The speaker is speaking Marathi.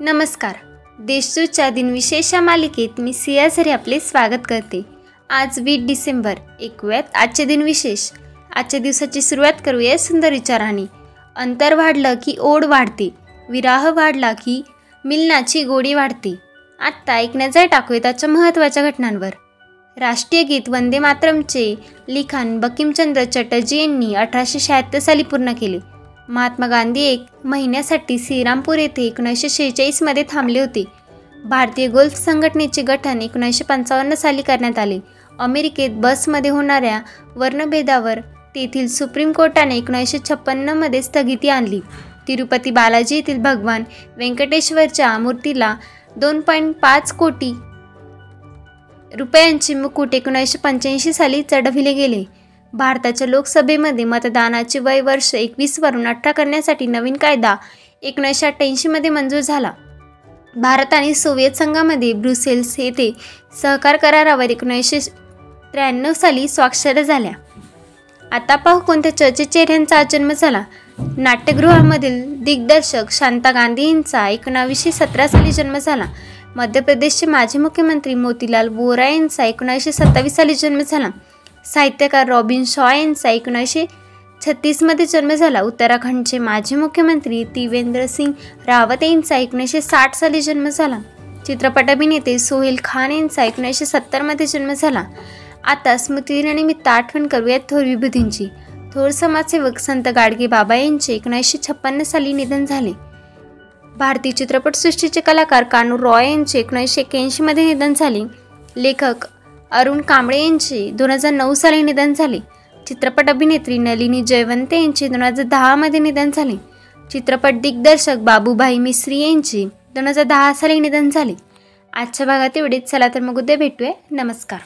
नमस्कार. देशदूतच्या दिनविशेष या मालिकेत मी सिया झरे आपले स्वागत करते. आज वीस डिसेंबर एकव्यात आजचे दिनविशेष. आजच्या दिवसाची सुरुवात करूया सुंदर विचाराने. अंतर वाढलं की ओढ वाढते विराह वाढला की मिलनाची गोडी वाढते. आत्ता एक नजर टाकूया त्याच्या महत्त्वाच्या घटनांवर. राष्ट्रीय गीत वंदे मातरमचे लिखाण बकिमचंद्र चटर्जी यांनी अठराशे शहात्तर साली पूर्ण केले. महात्मा गांधी एक महिन्यासाठी श्रीरामपूर येथे एकोणीसशे शेहेचाळीसमध्ये थांबले होते. भारतीय गोल्फ संघटनेचे गठन एकोणीसशे पंचावन्न साली करण्यात आले. अमेरिकेत बसमध्ये होणाऱ्या वर्णभेदावर तेथील सुप्रीम कोर्टाने एकोणीसशे छप्पन्नमध्ये स्थगिती आणली. तिरुपती बालाजी येथील भगवान व्यंकटेश्वरच्या मूर्तीला दोन पॉईंट पाच कोटी रुपयांचे मुकुट एकोणीसशे पंच्याऐंशी साली चढविले गेले. भारताच्या लोकसभेमध्ये मतदानाचे वय वर्ष एकवीसवरून अठरा करण्यासाठी नवीन कायदा एकोणीसशे अठ्ठ्याऐंशीमध्ये मंजूर झाला. भारत आणि सोव्हिएत संघामध्ये ब्रुसेल्स येथे सहकार करारावर एकोणीसशे त्र्याण्णव साली स्वाक्षऱ्या झाल्या. आता पाहू कोणत्या चर्चित चेहऱ्यांचा जन्म झाला. नाट्यगृहामधील दिग्दर्शक शांता गांधी यांचा एकोणावीसशे सतरा साली जन्म झाला. मध्य प्रदेशचे माजी मुख्यमंत्री मोतीलाल बोरा यांचा एकोणावीसशे सत्तावीस साली जन्म झाला. साहित्यकार रॉबिन शॉ यांचा एकोणीसशे छत्तीसमध्ये जन्म झाला. उत्तराखंडचे माजी मुख्यमंत्री त्रिवेंद्र सिंग रावत यांचा एकोणीसशे साठ साली जन्म झाला. चित्रपट अभिनेते सोहेल खान यांचा एकोणीसशे सत्तरमध्ये जन्म झाला. आता स्मृतिदिनानिमित्त आठवण करूयात थोर विभूतींची. थोर समाजसेवक संत गाडगे बाबा यांचे एकोणीसशे छप्पन्न साली निधन झाले. भारतीय चित्रपटसृष्टीचे कलाकार कानू रॉय यांचे एकोणीसशे एक्क्याऐंशीमध्ये निधन झाले. लेखक अरुण कांबळे यांचे दोन हजार नऊ साली निधन झाले. चित्रपट अभिनेत्री नलिनी जयवंते यांचे दोन हजार दहामध्ये निधन झाले. चित्रपट दिग्दर्शक बाबूभाई मिश्री यांचे दोन हजार दहा साली निधन झाले. आजच्या भागात एवढेच. चला तर मग उद्या भेटूया. नमस्कार.